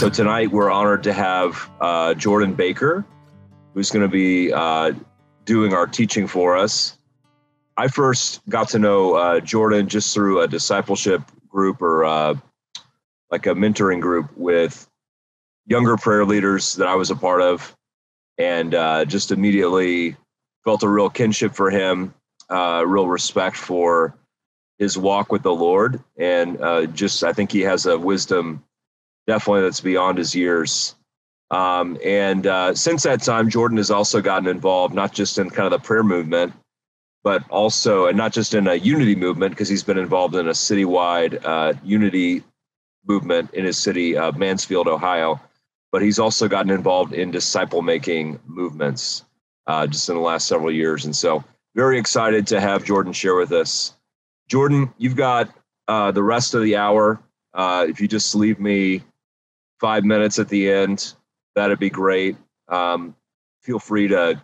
so tonight we're honored to have uh, Jordan Baker, who's going to be uh, doing our teaching for us. I first got to know uh, Jordan just through a discipleship group or uh, like a mentoring group with younger prayer leaders that I was a part of, and uh, just immediately felt a real kinship for him, uh, real respect for his walk with the Lord, and just I think he has a wisdom definitely that's beyond his years. Um, and uh, since that time, Jordan has also gotten involved, not just in kind of the prayer movement, but also, and not just in a unity movement, because he's been involved in a citywide uh, unity movement in his city, uh, Mansfield, Ohio. But he's also gotten involved in disciple making movements uh, just in the last several years. And so, very excited to have Jordan share with us. Jordan, you've got uh, the rest of the hour. Uh, if you just leave me five minutes at the end, that'd be great. Um, feel free to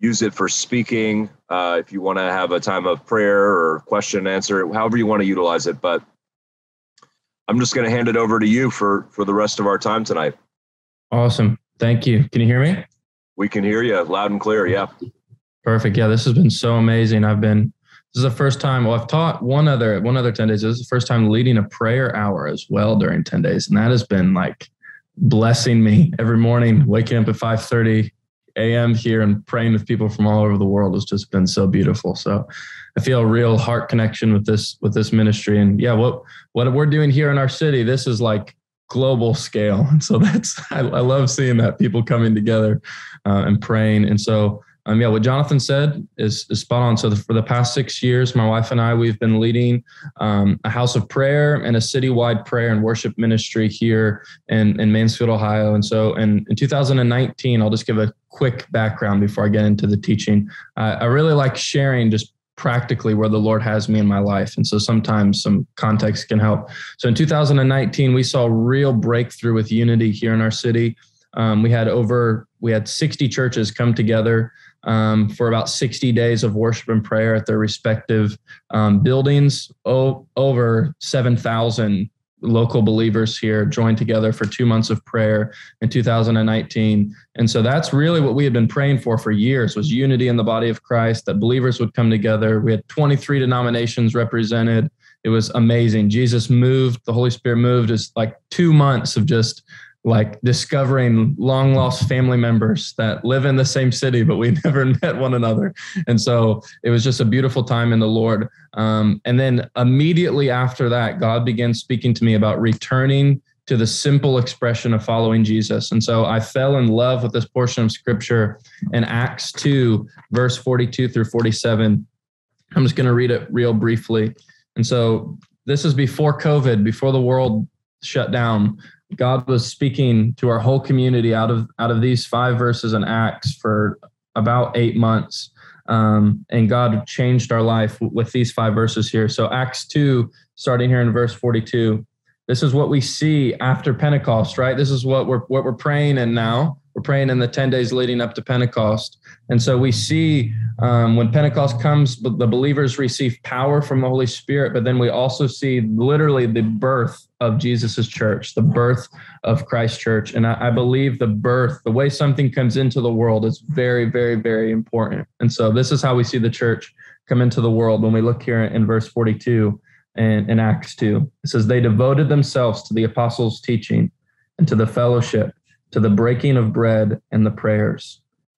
use it for speaking uh, if you want to have a time of prayer or question and answer, however you want to utilize it. But I'm just going to hand it over to you for for the rest of our time tonight. Awesome. Thank you. Can you hear me? We can hear you loud and clear. Yeah. Perfect. Yeah, this has been so amazing. I've been this is the first time. Well, I've taught one other one other ten days. This is the first time leading a prayer hour as well during ten days, and that has been like blessing me every morning. Waking up at five thirty a.m. here and praying with people from all over the world has just been so beautiful. So I feel a real heart connection with this with this ministry. And yeah, what what we're doing here in our city, this is like global scale. And So that's I, I love seeing that people coming together uh, and praying. And so um, yeah, what Jonathan said is, is spot on. So the, for the past six years, my wife and I, we've been leading um, a house of prayer and a citywide prayer and worship ministry here in, in Mansfield, Ohio. And so in, in 2019, I'll just give a quick background before I get into the teaching. Uh, I really like sharing just practically where the Lord has me in my life. And so sometimes some context can help. So in 2019, we saw real breakthrough with unity here in our city. Um, we had over we had 60 churches come together um, for about 60 days of worship and prayer at their respective um, buildings. O- over 7,000 local believers here joined together for two months of prayer in 2019 and so that's really what we had been praying for for years was unity in the body of christ that believers would come together. We had 23 denominations represented. It was amazing. Jesus moved the holy spirit moved it's like two months of just like discovering long lost family members that live in the same city, but we never met one another. And so it was just a beautiful time in the Lord. Um, and then immediately after that, God began speaking to me about returning to the simple expression of following Jesus. And so I fell in love with this portion of scripture in Acts 2, verse 42 through 47. I'm just going to read it real briefly. And so this is before COVID, before the world shut down. God was speaking to our whole community out of out of these five verses in Acts for about eight months. Um, and God changed our life with these five verses here. So Acts 2, starting here in verse 42, this is what we see after Pentecost, right? This is what we're what we're praying in now. We're praying in the 10 days leading up to Pentecost. And so we see um, when Pentecost comes, the believers receive power from the Holy Spirit, but then we also see literally the birth of Jesus's church, the birth of Christ Church. And I, I believe the birth, the way something comes into the world is very, very, very important. And so this is how we see the church come into the world when we look here in verse 42 and in Acts 2. It says, They devoted themselves to the apostles' teaching and to the fellowship to the breaking of bread and the prayers.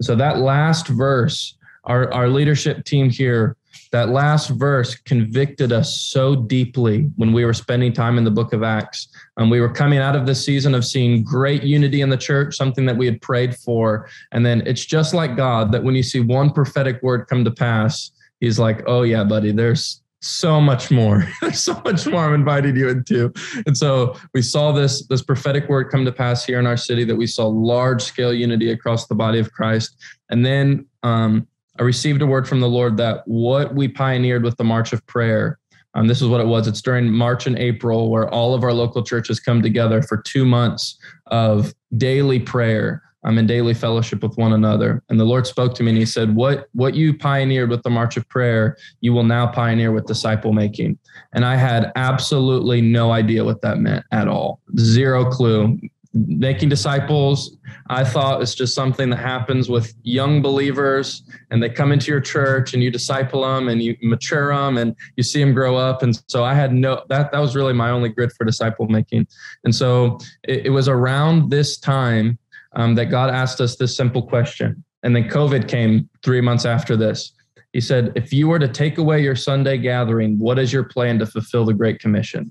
So that last verse, our, our leadership team here, that last verse convicted us so deeply when we were spending time in the book of Acts. And we were coming out of this season of seeing great unity in the church, something that we had prayed for. And then it's just like God that when you see one prophetic word come to pass, he's like, oh, yeah, buddy, there's so much more. So much more I'm inviting you into. And so we saw this this prophetic word come to pass here in our city that we saw large scale unity across the body of Christ. And then um, I received a word from the Lord that what we pioneered with the March of Prayer. Um, this is what it was. It's during March and April where all of our local churches come together for two months of daily prayer I'm in daily fellowship with one another. And the Lord spoke to me and he said, What what you pioneered with the march of prayer, you will now pioneer with disciple making. And I had absolutely no idea what that meant at all. Zero clue. Making disciples, I thought it's just something that happens with young believers and they come into your church and you disciple them and you mature them and you see them grow up. And so I had no, that, that was really my only grid for disciple making. And so it, it was around this time um, that God asked us this simple question. And then COVID came three months after this. He said, If you were to take away your Sunday gathering, what is your plan to fulfill the Great Commission?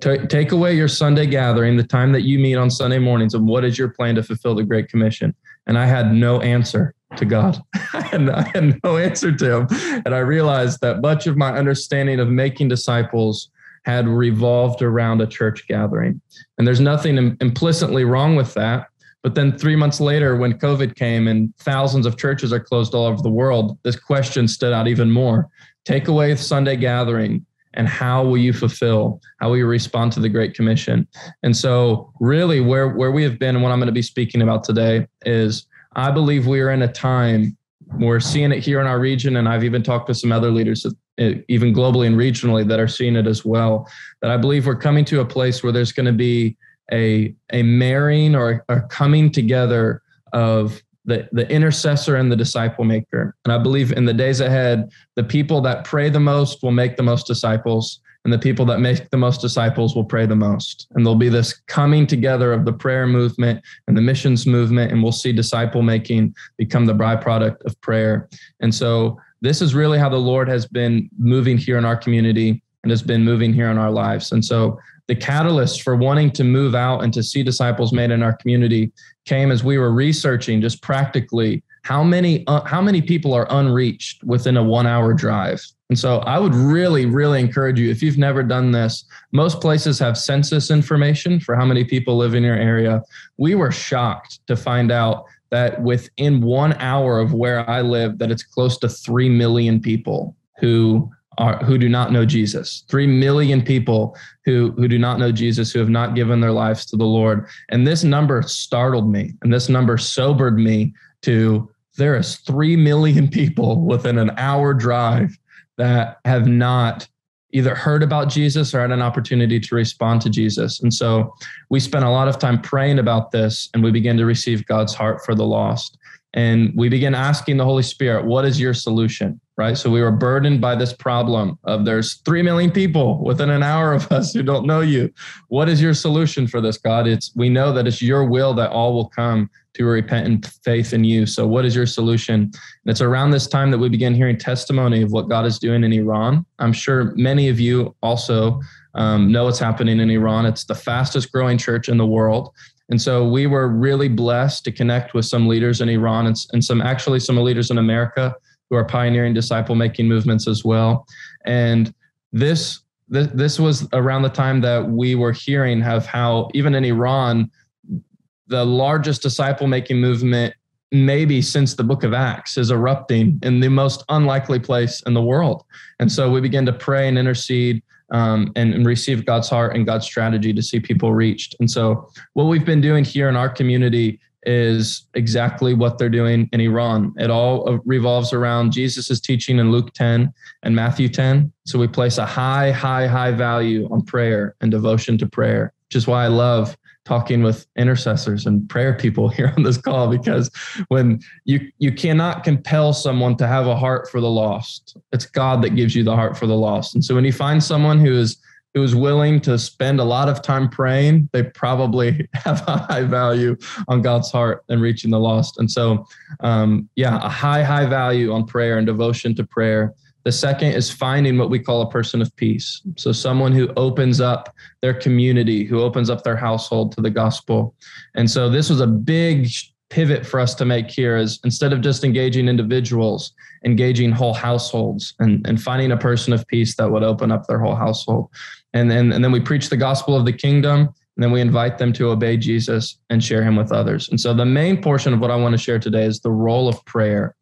T- take away your Sunday gathering, the time that you meet on Sunday mornings, and what is your plan to fulfill the Great Commission? And I had no answer to God. and I had no answer to him. And I realized that much of my understanding of making disciples had revolved around a church gathering. And there's nothing Im- implicitly wrong with that. But then three months later, when COVID came and thousands of churches are closed all over the world, this question stood out even more. Take away Sunday gathering, and how will you fulfill? How will you respond to the Great Commission? And so, really, where, where we have been and what I'm going to be speaking about today is I believe we are in a time we're seeing it here in our region, and I've even talked to some other leaders, uh, even globally and regionally, that are seeing it as well. That I believe we're coming to a place where there's going to be a a marrying or a coming together of the, the intercessor and the disciple maker. And I believe in the days ahead, the people that pray the most will make the most disciples, and the people that make the most disciples will pray the most. And there'll be this coming together of the prayer movement and the missions movement, and we'll see disciple making become the byproduct of prayer. And so, this is really how the Lord has been moving here in our community and has been moving here in our lives. And so, the catalyst for wanting to move out and to see disciples made in our community came as we were researching just practically how many uh, how many people are unreached within a 1 hour drive. And so I would really really encourage you if you've never done this, most places have census information for how many people live in your area. We were shocked to find out that within 1 hour of where I live that it's close to 3 million people who are, who do not know Jesus. Three million people who, who do not know Jesus, who have not given their lives to the Lord. And this number startled me, and this number sobered me to there is three million people within an hour drive that have not either heard about Jesus or had an opportunity to respond to Jesus. And so we spent a lot of time praying about this and we began to receive God's heart for the lost. And we began asking the Holy Spirit, what is your solution? right? So we were burdened by this problem of there's 3 million people within an hour of us who don't know you. What is your solution for this, God? It's we know that it's your will that all will come to repentant faith in you. So what is your solution? And it's around this time that we begin hearing testimony of what God is doing in Iran. I'm sure many of you also um, know what's happening in Iran. It's the fastest growing church in the world. And so we were really blessed to connect with some leaders in Iran and, and some actually some leaders in America who are pioneering disciple making movements as well. And this, this this was around the time that we were hearing of how even in Iran, the largest disciple making movement maybe since the book of Acts is erupting in the most unlikely place in the world. And so we began to pray and intercede um, and, and, receive God's heart and God's strategy to see people reached. And so what we've been doing here in our community is exactly what they're doing in Iran. It all revolves around Jesus' teaching in Luke 10 and Matthew 10. So we place a high, high, high value on prayer and devotion to prayer, which is why I love talking with intercessors and prayer people here on this call because when you you cannot compel someone to have a heart for the lost it's god that gives you the heart for the lost and so when you find someone who is who is willing to spend a lot of time praying, they probably have a high value on God's heart and reaching the lost. And so, um, yeah, a high, high value on prayer and devotion to prayer. The second is finding what we call a person of peace. So, someone who opens up their community, who opens up their household to the gospel. And so, this was a big pivot for us to make here is instead of just engaging individuals, engaging whole households and, and finding a person of peace that would open up their whole household. And then, and then we preach the gospel of the kingdom, and then we invite them to obey Jesus and share him with others. And so the main portion of what I want to share today is the role of prayer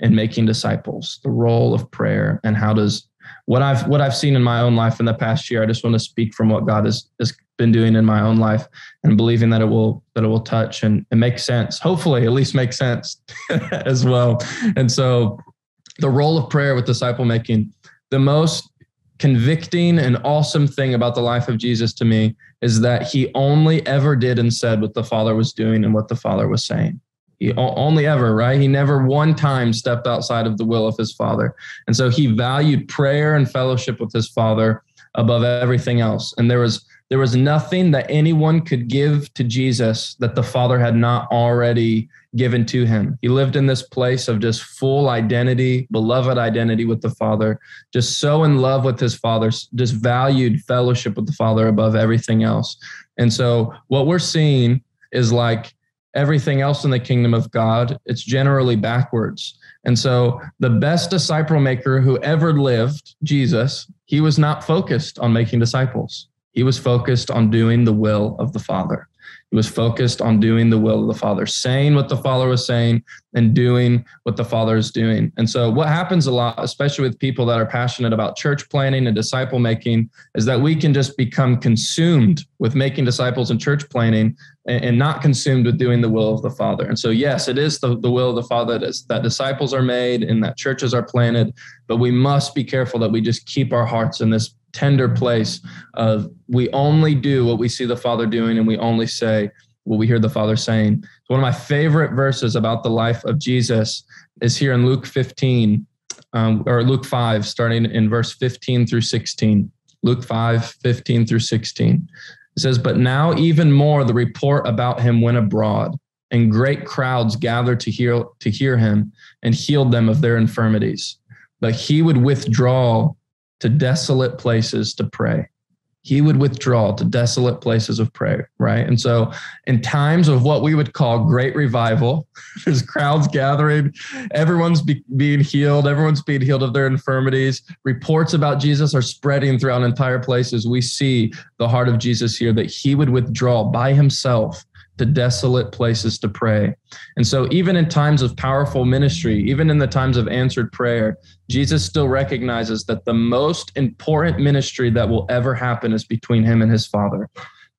in making disciples, the role of prayer and how does what I've what I've seen in my own life in the past year. I just want to speak from what God has, has been doing in my own life and believing that it will that it will touch and, and make sense. Hopefully, at least make sense as well. And so the role of prayer with disciple making, the most convicting and awesome thing about the life of Jesus to me is that he only ever did and said what the Father was doing and what the Father was saying. He only ever, right? He never one time stepped outside of the will of his Father. And so he valued prayer and fellowship with his Father above everything else. And there was there was nothing that anyone could give to Jesus that the Father had not already given to him. He lived in this place of just full identity, beloved identity with the Father, just so in love with his Father, just valued fellowship with the Father above everything else. And so what we're seeing is like everything else in the kingdom of God, it's generally backwards. And so the best disciple maker who ever lived, Jesus, he was not focused on making disciples. He was focused on doing the will of the Father. He was focused on doing the will of the Father, saying what the Father was saying and doing what the Father is doing. And so, what happens a lot, especially with people that are passionate about church planting and disciple making, is that we can just become consumed with making disciples and church planting and, not consumed with doing the will of the Father. And so, yes, it is the, the will of the Father that, is, that disciples are made and that churches are planted, but we must be careful that we just keep our hearts in this tender place of we only do what we see the Father doing and we only say what we hear the Father saying. One of my favorite verses about the life of Jesus is here in Luke 15 um, or Luke 5, starting in verse 15 through 16. Luke 5, 15 through 16. It says, But now even more the report about him went abroad, and great crowds gathered to hear, to hear him and healed them of their infirmities. But he would withdraw to desolate places to pray. He would withdraw to desolate places of prayer, right? And so, in times of what we would call great revival, there's crowds gathering, everyone's be, being healed, everyone's being healed of their infirmities. Reports about Jesus are spreading throughout entire places. We see the heart of Jesus here that he would withdraw by himself to desolate places to pray. And so, even in times of powerful ministry, even in the times of answered prayer, Jesus still recognizes that the most important ministry that will ever happen is between him and his Father.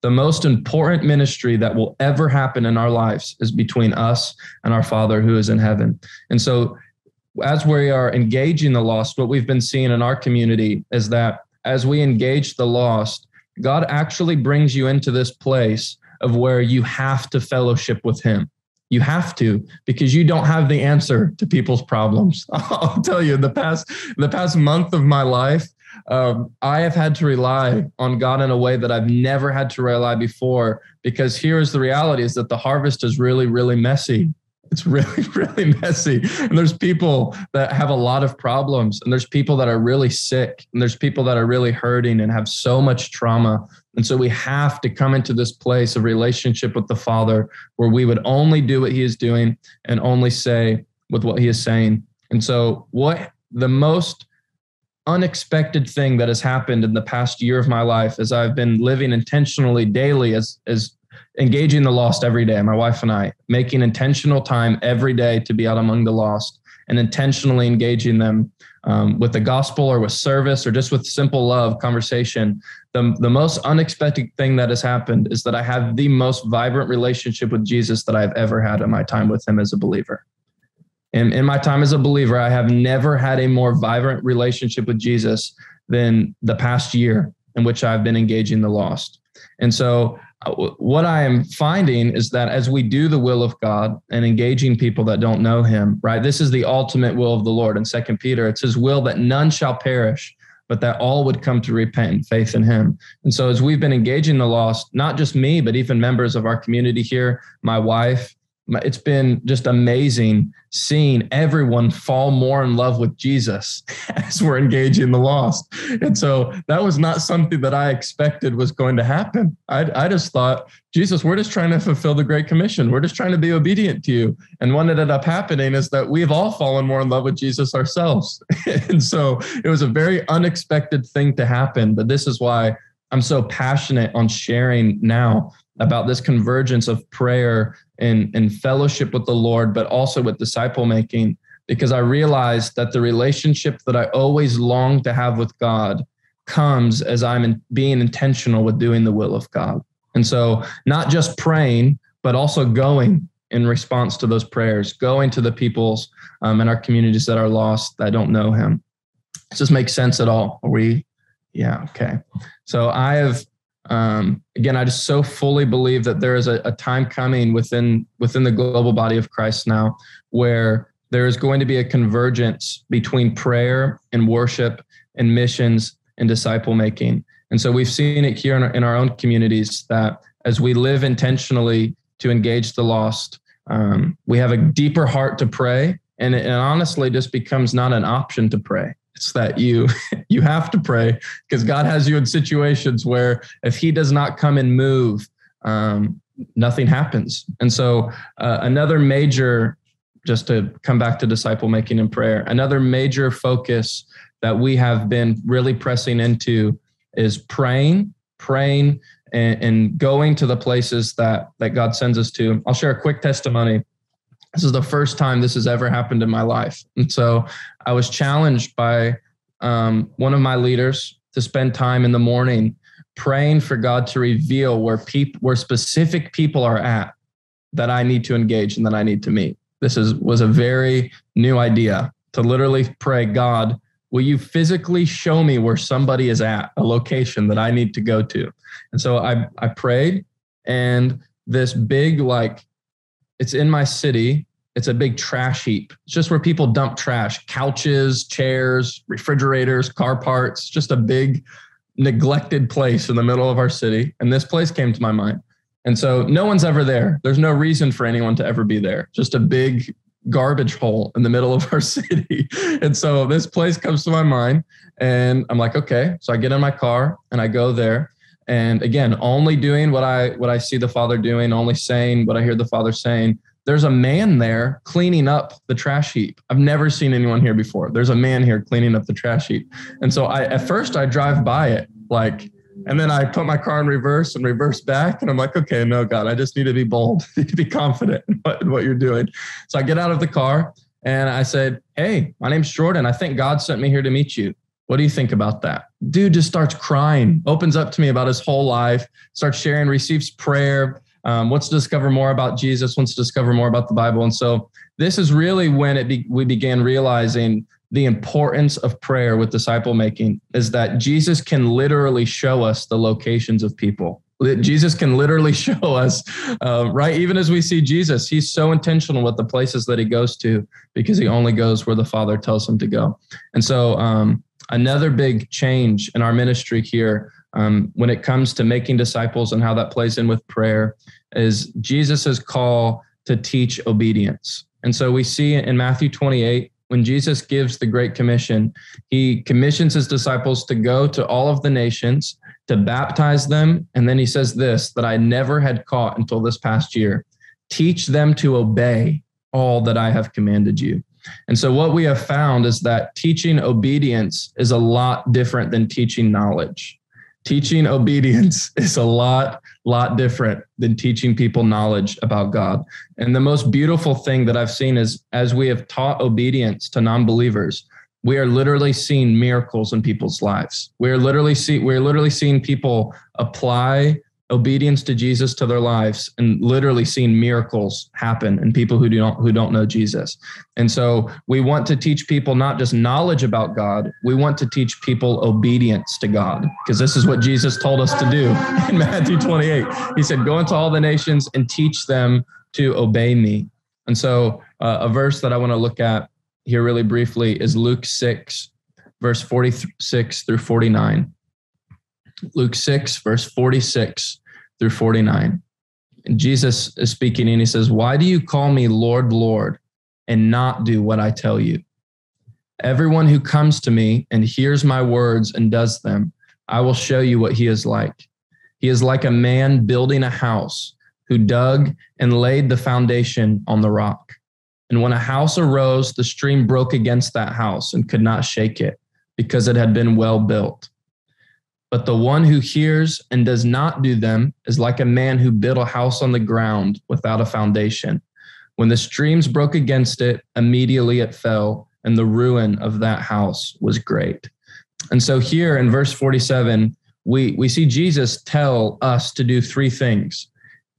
The most important ministry that will ever happen in our lives is between us and our Father who is in heaven. And so, as we are engaging the lost, what we've been seeing in our community is that as we engage the lost, God actually brings you into this place of where you have to fellowship with him. You have to because you don't have the answer to people's problems. I'll tell you, the past the past month of my life, um, I have had to rely on God in a way that I've never had to rely before. Because here is the reality: is that the harvest is really, really messy. It's really, really messy. And there's people that have a lot of problems, and there's people that are really sick, and there's people that are really hurting and have so much trauma. And so we have to come into this place of relationship with the Father where we would only do what He is doing and only say with what He is saying. And so, what the most unexpected thing that has happened in the past year of my life as I've been living intentionally daily as as engaging the lost every day, my wife and I, making intentional time every day to be out among the lost and intentionally engaging them um, with the gospel or with service or just with simple love conversation. The, the most unexpected thing that has happened is that I have the most vibrant relationship with Jesus that I've ever had in my time with him as a believer. And in my time as a believer, I have never had a more vibrant relationship with Jesus than the past year in which I've been engaging the lost. And so Uh, what I am finding is that as we do the will of God and engaging people that don't know him, right? This is the ultimate will of the Lord. In Second Peter, it's his will that none shall perish, but that all would come to repent and faith in him. And so as we've been engaging the lost, not just me, but even members of our community here, my wife, it's been just amazing seeing everyone fall more in love with Jesus as we're engaging the lost. And so that was not something that I expected was going to happen. I, I just thought, Jesus, we're just trying to fulfill the Great Commission. We're just trying to be obedient to you. And what ended up happening is that we've all fallen more in love with Jesus ourselves. and so it was a very unexpected thing to happen. But this is why I'm so passionate on sharing now about this convergence of prayer and, and fellowship with the Lord, but also with disciple making, because I realized that the relationship that I always long to have with God comes as I'm in, being intentional with doing the will of God. And so, not just praying, but also going in response to those prayers, going to the peoples um, in our communities that are lost that don't know Him. Does this make sense at all? Are we? Yeah. Okay. So I have um, again, I just so fully believe that there is a, a time coming within within the global body of Christ now where there is going to be a convergence between prayer and worship and missions and disciple making. And so we've seen it here in our, in our own communities that as we live intentionally to engage the lost, um, we have a deeper heart to pray. And it, it honestly just becomes not an option to pray. It's that you you have to pray because God has you in situations where if He does not come and move, um, nothing happens. And so uh, another major, just to come back to disciple making and prayer, another major focus that we have been really pressing into is praying, praying, and, and going to the places that that God sends us to. I'll share a quick testimony this is the first time this has ever happened in my life. And so I was challenged by um, one of my leaders to spend time in the morning praying for God to reveal where people, where specific people are at that I need to engage and that I need to meet. This is was a very new idea to literally pray, God, will you physically show me where somebody is at, a location that I need to go to? And so I I prayed, and this big like it's in my city. It's a big trash heap. It's just where people dump trash, couches, chairs, refrigerators, car parts, just a big neglected place in the middle of our city. And this place came to my mind. And so no one's ever there. There's no reason for anyone to ever be there. Just a big garbage hole in the middle of our city. and so this place comes to my mind and I'm like, okay. So I get in my car and I go there and again only doing what i what i see the father doing only saying what i hear the father saying. There's a man there cleaning up the trash heap. I've never seen anyone here before. There's a man here cleaning up the trash heap. And so i at first i drive by it like and then i put my car in reverse and reverse back and i'm like okay no god i just need to be bold need to be confident in what, in what you're doing. So i get out of the car and i said hey my name's jordan. I think god sent me here to meet you what do you think about that? Dude just starts crying, opens up to me about his whole life, starts sharing, receives prayer, um, wants to discover more about Jesus, wants to discover more about the Bible. And so this is really when it be, we began realizing the importance of prayer with disciple making is that Jesus can literally show us the locations of people. Jesus can literally show us, uh, right? Even as we see Jesus, he's so intentional with the places that he goes to because he only goes where the Father tells him to go. And so, um, another big change in our ministry here um, when it comes to making disciples and how that plays in with prayer is Jesus's call to teach obedience. And so we see in Matthew 28, when Jesus gives the Great Commission, he commissions his disciples to go to all of the nations to baptize them. And then he says this that I never had caught until this past year teach them to obey all that I have commanded you. And so, what we have found is that teaching obedience is a lot different than teaching knowledge. Teaching obedience is a lot, lot different than teaching people knowledge about God. And the most beautiful thing that I've seen is as we have taught obedience to non believers, we are literally seeing miracles in people's lives. We're literally see, we're literally seeing people apply obedience to Jesus to their lives and literally seeing miracles happen in people who do not who don't know Jesus. And so we want to teach people not just knowledge about God, we want to teach people obedience to God because this is what Jesus told us to do in Matthew 28. He said, "Go into all the nations and teach them to obey me." And so uh, a verse that I want to look at here really briefly is Luke 6 verse 46 through 49. Luke 6, verse 46 through 49. And Jesus is speaking and he says, Why do you call me Lord, Lord, and not do what I tell you? Everyone who comes to me and hears my words and does them, I will show you what he is like. He is like a man building a house who dug and laid the foundation on the rock. And when a house arose, the stream broke against that house and could not shake it because it had been well built. But the one who hears and does not do them is like a man who built a house on the ground without a foundation. When the streams broke against it, immediately it fell, and the ruin of that house was great. And so here in verse 47, we, we see Jesus tell us to do three things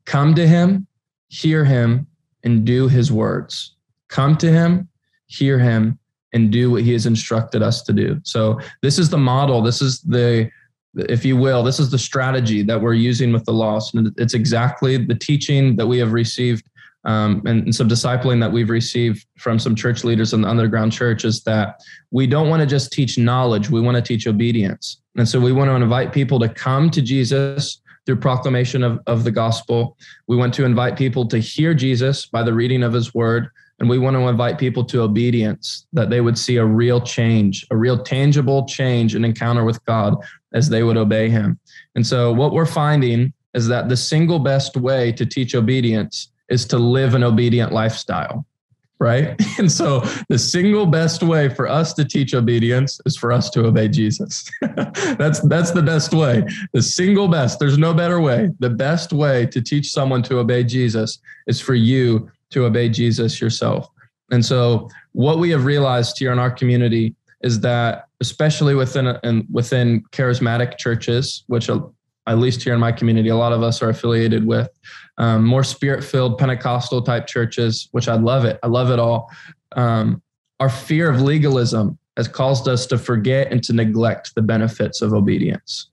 come to him, hear him, and do his words. Come to him, hear him, and do what he has instructed us to do. So this is the model. This is the if you will, this is the strategy that we're using with the lost. And it's exactly the teaching that we have received um, and, and, some discipling that we've received from some church leaders in the underground church is that we don't want to just teach knowledge, we want to teach obedience. And so we want to invite people to come to Jesus through proclamation of, of the gospel. We want to invite people to hear Jesus by the reading of his word. And we want to invite people to obedience, that they would see a real change, a real tangible change and encounter with God as they would obey him. And so, what we're finding is that the single best way to teach obedience is to live an obedient lifestyle, right? And so, the single best way for us to teach obedience is for us to obey Jesus. that's that's the best way. The single best. There's no better way. The best way to teach someone to obey Jesus is for you to obey Jesus yourself. And so, what we have realized here in our community is that, especially within and within charismatic churches, which at least here in my community, a lot of us are affiliated with, um, more spirit-filled Pentecostal type churches, which I love it. I love it all. Um, our fear of legalism has caused us to forget and to neglect the benefits of obedience.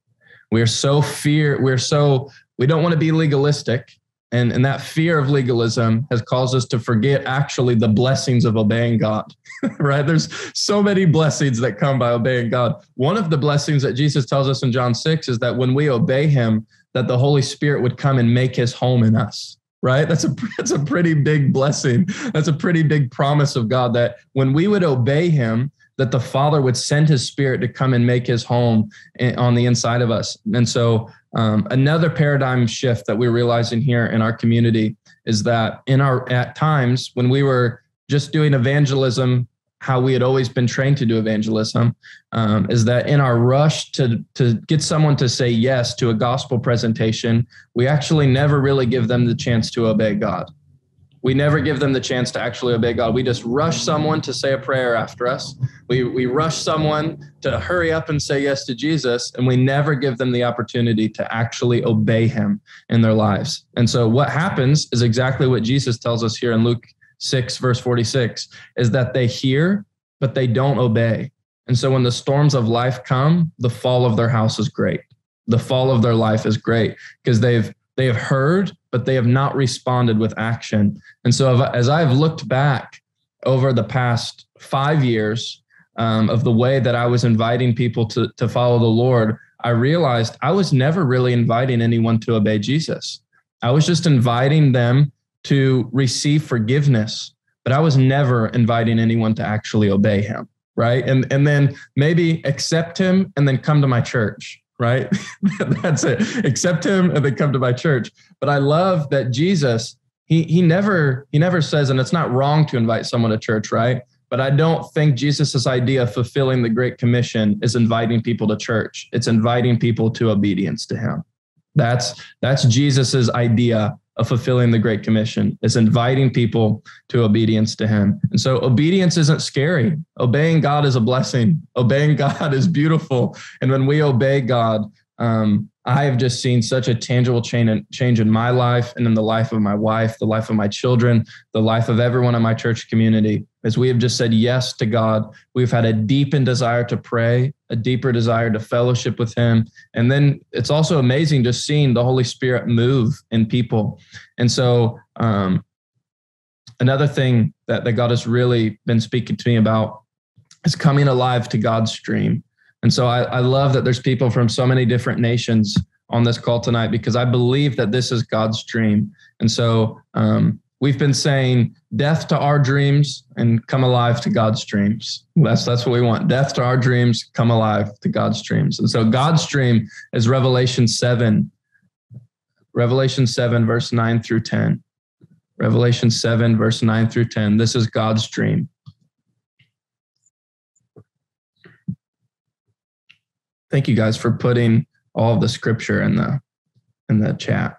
We are so fear. We're so we don't want to be legalistic and, and that fear of legalism has caused us to forget actually the blessings of obeying God, right? There's so many blessings that come by obeying God. One of the blessings that Jesus tells us in John 6 is that when we obey him, that the Holy Spirit would come and make his home in us right that's a that's a pretty big blessing that's a pretty big promise of god that when we would obey him that the father would send his spirit to come and make his home eh, on the inside of us and so um, another paradigm shift that we're realizing here in our community is that in our at times when we were just doing evangelism how we had always been trained to do evangelism um, is that in our rush to to get someone to say yes to a gospel presentation we actually never really give them the chance to obey god we never give them the chance to actually obey God. We just rush someone to say a prayer after us. We, we rush someone to hurry up and say yes to Jesus, and we never give them the opportunity to actually obey him in their lives. And so what happens is exactly what Jesus tells us here in Luke 6, verse 46, is that they hear, but they don't obey. And so when the storms of life come, the fall of their house is great. The fall of their life is great because they've they have heard, but they have not responded with action. And so, as I've looked back over the past five years um, of the way that I was inviting people to, to follow the Lord, I realized I was never really inviting anyone to obey Jesus. I was just inviting them to receive forgiveness, but I was never inviting anyone to actually obey him. Right. And, and then maybe accept him and then come to my church right? That's it. Accept him and then come to my church. But I love that Jesus, he he never he never says, and it's not wrong to invite someone to church, right? But I don't think Jesus's idea of fulfilling the Great Commission is inviting people to church. It's inviting people to obedience to him. That's that's Jesus's idea of fulfilling the Great Commission is inviting people to obedience to Him. And so obedience isn't scary. Obeying God is a blessing. Obeying God is beautiful. And when we obey God, um, I have just seen such a tangible change in, change in my life and in the life of my wife, the life of my children, the life of everyone in my church community. As we have just said yes to God, we've had a deepened desire to pray, a deeper desire to fellowship with Him. And then it's also amazing just seeing the Holy Spirit move in people. And so, um, another thing that, that God has really been speaking to me about is coming alive to God's stream. And so I, I love that there's people from so many different nations on this call tonight because I believe that this is God's dream. And so um, we've been saying death to our dreams and come alive to God's dreams. That's that's what we want. Death to our dreams, come alive to God's dreams. And so God's dream is Revelation 7. Revelation 7 verse 9 through 10. Revelation 7 verse 9 through 10. This is God's dream. Thank you guys for putting all the scripture in the in the chat.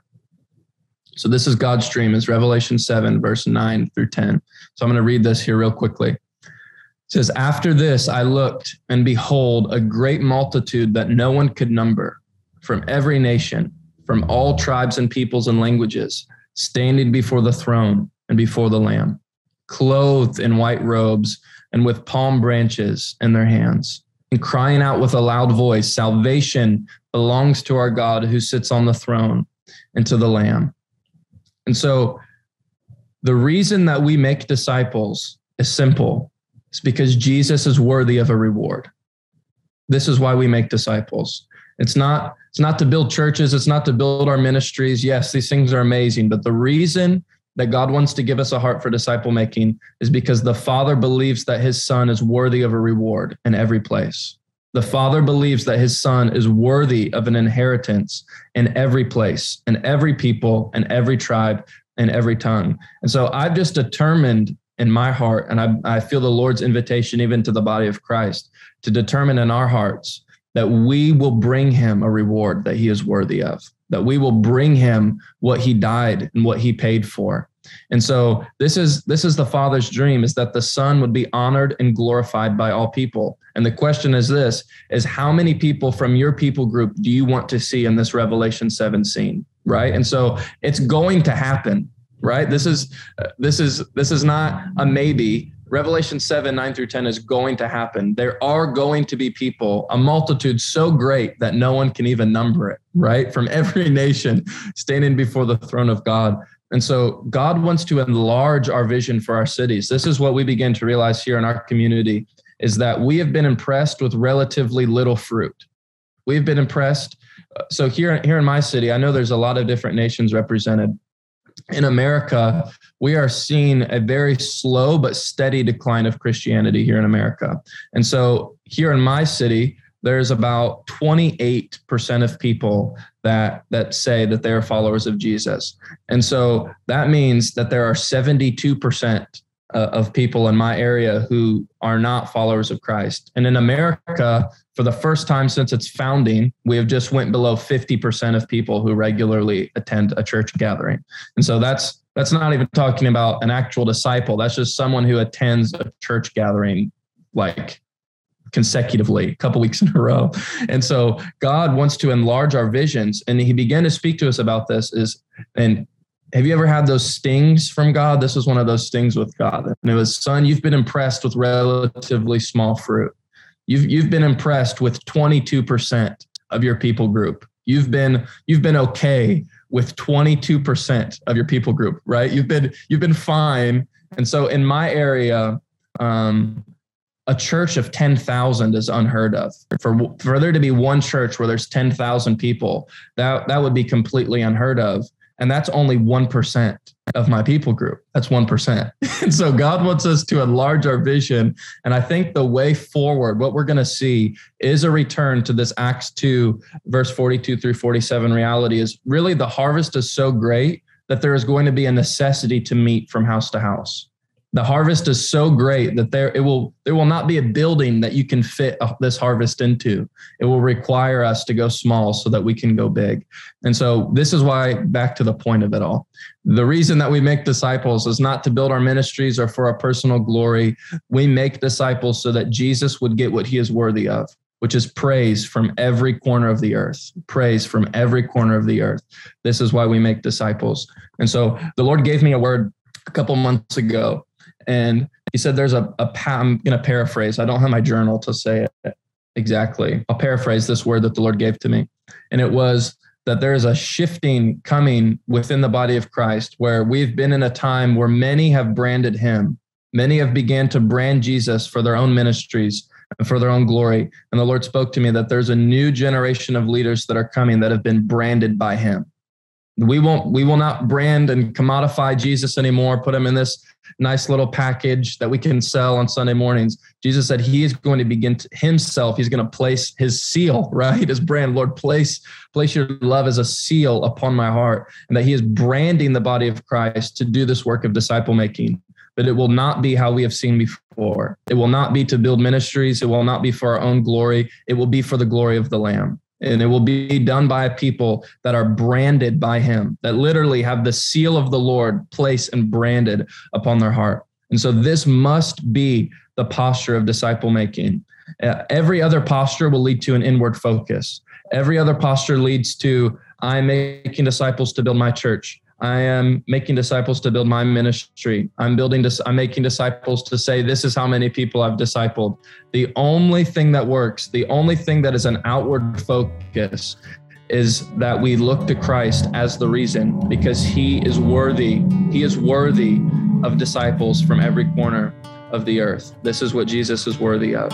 So this is God's dream is Revelation 7 verse 9 through 10. So I'm going to read this here real quickly. It says after this I looked and behold a great multitude that no one could number from every nation from all tribes and peoples and languages standing before the throne and before the lamb clothed in white robes and with palm branches in their hands and crying out with a loud voice salvation belongs to our God who sits on the throne and to the Lamb. And so the reason that we make disciples is simple. It's because Jesus is worthy of a reward. This is why we make disciples. It's not it's not to build churches, it's not to build our ministries. Yes, these things are amazing, but the reason that God wants to give us a heart for disciple making is because the Father believes that his son is worthy of a reward in every place. The Father believes that his Son is worthy of an inheritance in every place, in every people, in every tribe, in every tongue. And so I've just determined in my heart, and I, I feel the Lord's invitation even to the body of Christ to determine in our hearts that we will bring him a reward that he is worthy of, that we will bring him what he died and what he paid for. And so this is this is the father's dream is that the son would be honored and glorified by all people. And the question is this is how many people from your people group do you want to see in this Revelation 7 scene, right? And so it's going to happen, right? This is this is this is not a maybe. Revelation 7, 9 through 10 is going to happen. There are going to be people, a multitude so great that no one can even number it, right? From every nation standing before the throne of God. And so God wants to enlarge our vision for our cities. This is what we begin to realize here in our community is that we have been impressed with relatively little fruit. We've been impressed. So here, here in my city, I know there's a lot of different nations represented. In America, we are seeing a very slow but steady decline of Christianity here in America. And so here in my city, there's about 28% of people that that say that they are followers of Jesus. And so that means that there are 72% uh, of people in my area who are not followers of Christ. And in America, for the first time since its founding, we have just went below 50% of people who regularly attend a church gathering. And so that's that's not even talking about an actual disciple. That's just someone who attends a church gathering like consecutively, a couple weeks in a row. And so God wants to enlarge our visions. And he began to speak to us about this is, and have you ever had those stings from God? This was one of those stings with God. And it was, son, you've been impressed with relatively small fruit. You've, you've been impressed with 22% of your people group. You've been, you've been okay with 22% of your people group, right? You've been, you've been fine. And so in my area, um, a church of 10,000 is unheard of. For, for there to be one church where there's 10,000 people, that, that would be completely unheard of. And that's only 1% of my people group. That's 1%. and so God wants us to enlarge our vision. And I think the way forward, what we're going to see is a return to this Acts 2, verse 42 through 47 reality is really the harvest is so great that there is going to be a necessity to meet from house to house the harvest is so great that there it will there will not be a building that you can fit this harvest into. It will require us to go small so that we can go big. And so this is why back to the point of it all the reason that we make disciples is not to build our ministries or for our personal glory. We make disciples so that jesus would get what he is worthy of which is praise from every corner of the earth praise from every corner of the earth. This is why we make disciples. And so the lord gave me a word a couple months ago and he said there's a, a I'm going to paraphrase. I don't have my journal to say it exactly. I'll paraphrase this word that the Lord gave to me. And it was that there is a shifting coming within the body of Christ where we've been in a time where many have branded him. Many have began to brand Jesus for their own ministries and for their own glory. And the Lord spoke to me that there's a new generation of leaders that are coming that have been branded by him. We won't we will not brand and commodify Jesus anymore, put him in this nice little package that we can sell on Sunday mornings. Jesus said he is going to begin to himself, he's going to place his seal, right? His brand. Lord, place place your love as a seal upon my heart and that he is branding the body of Christ to do this work of disciple making but it will not be how we have seen before. It will not be to build ministries. It will not be for our own glory. It will be for the glory of the Lamb. And it will be done by people that are branded by Him, that literally have the seal of the Lord placed and branded upon their heart. And so this must be the posture of disciple making. Uh, every other posture will lead to an inward focus. Every other posture leads to I'm making disciples to build my church. I am making disciples to build my ministry. I'm building I'm making disciples to say, this is how many people I've discipled. The only thing that works, the only thing that is an outward focus is that we look to Christ as the reason because he is worthy. He is worthy of disciples from every corner of the earth. This is what Jesus is worthy of.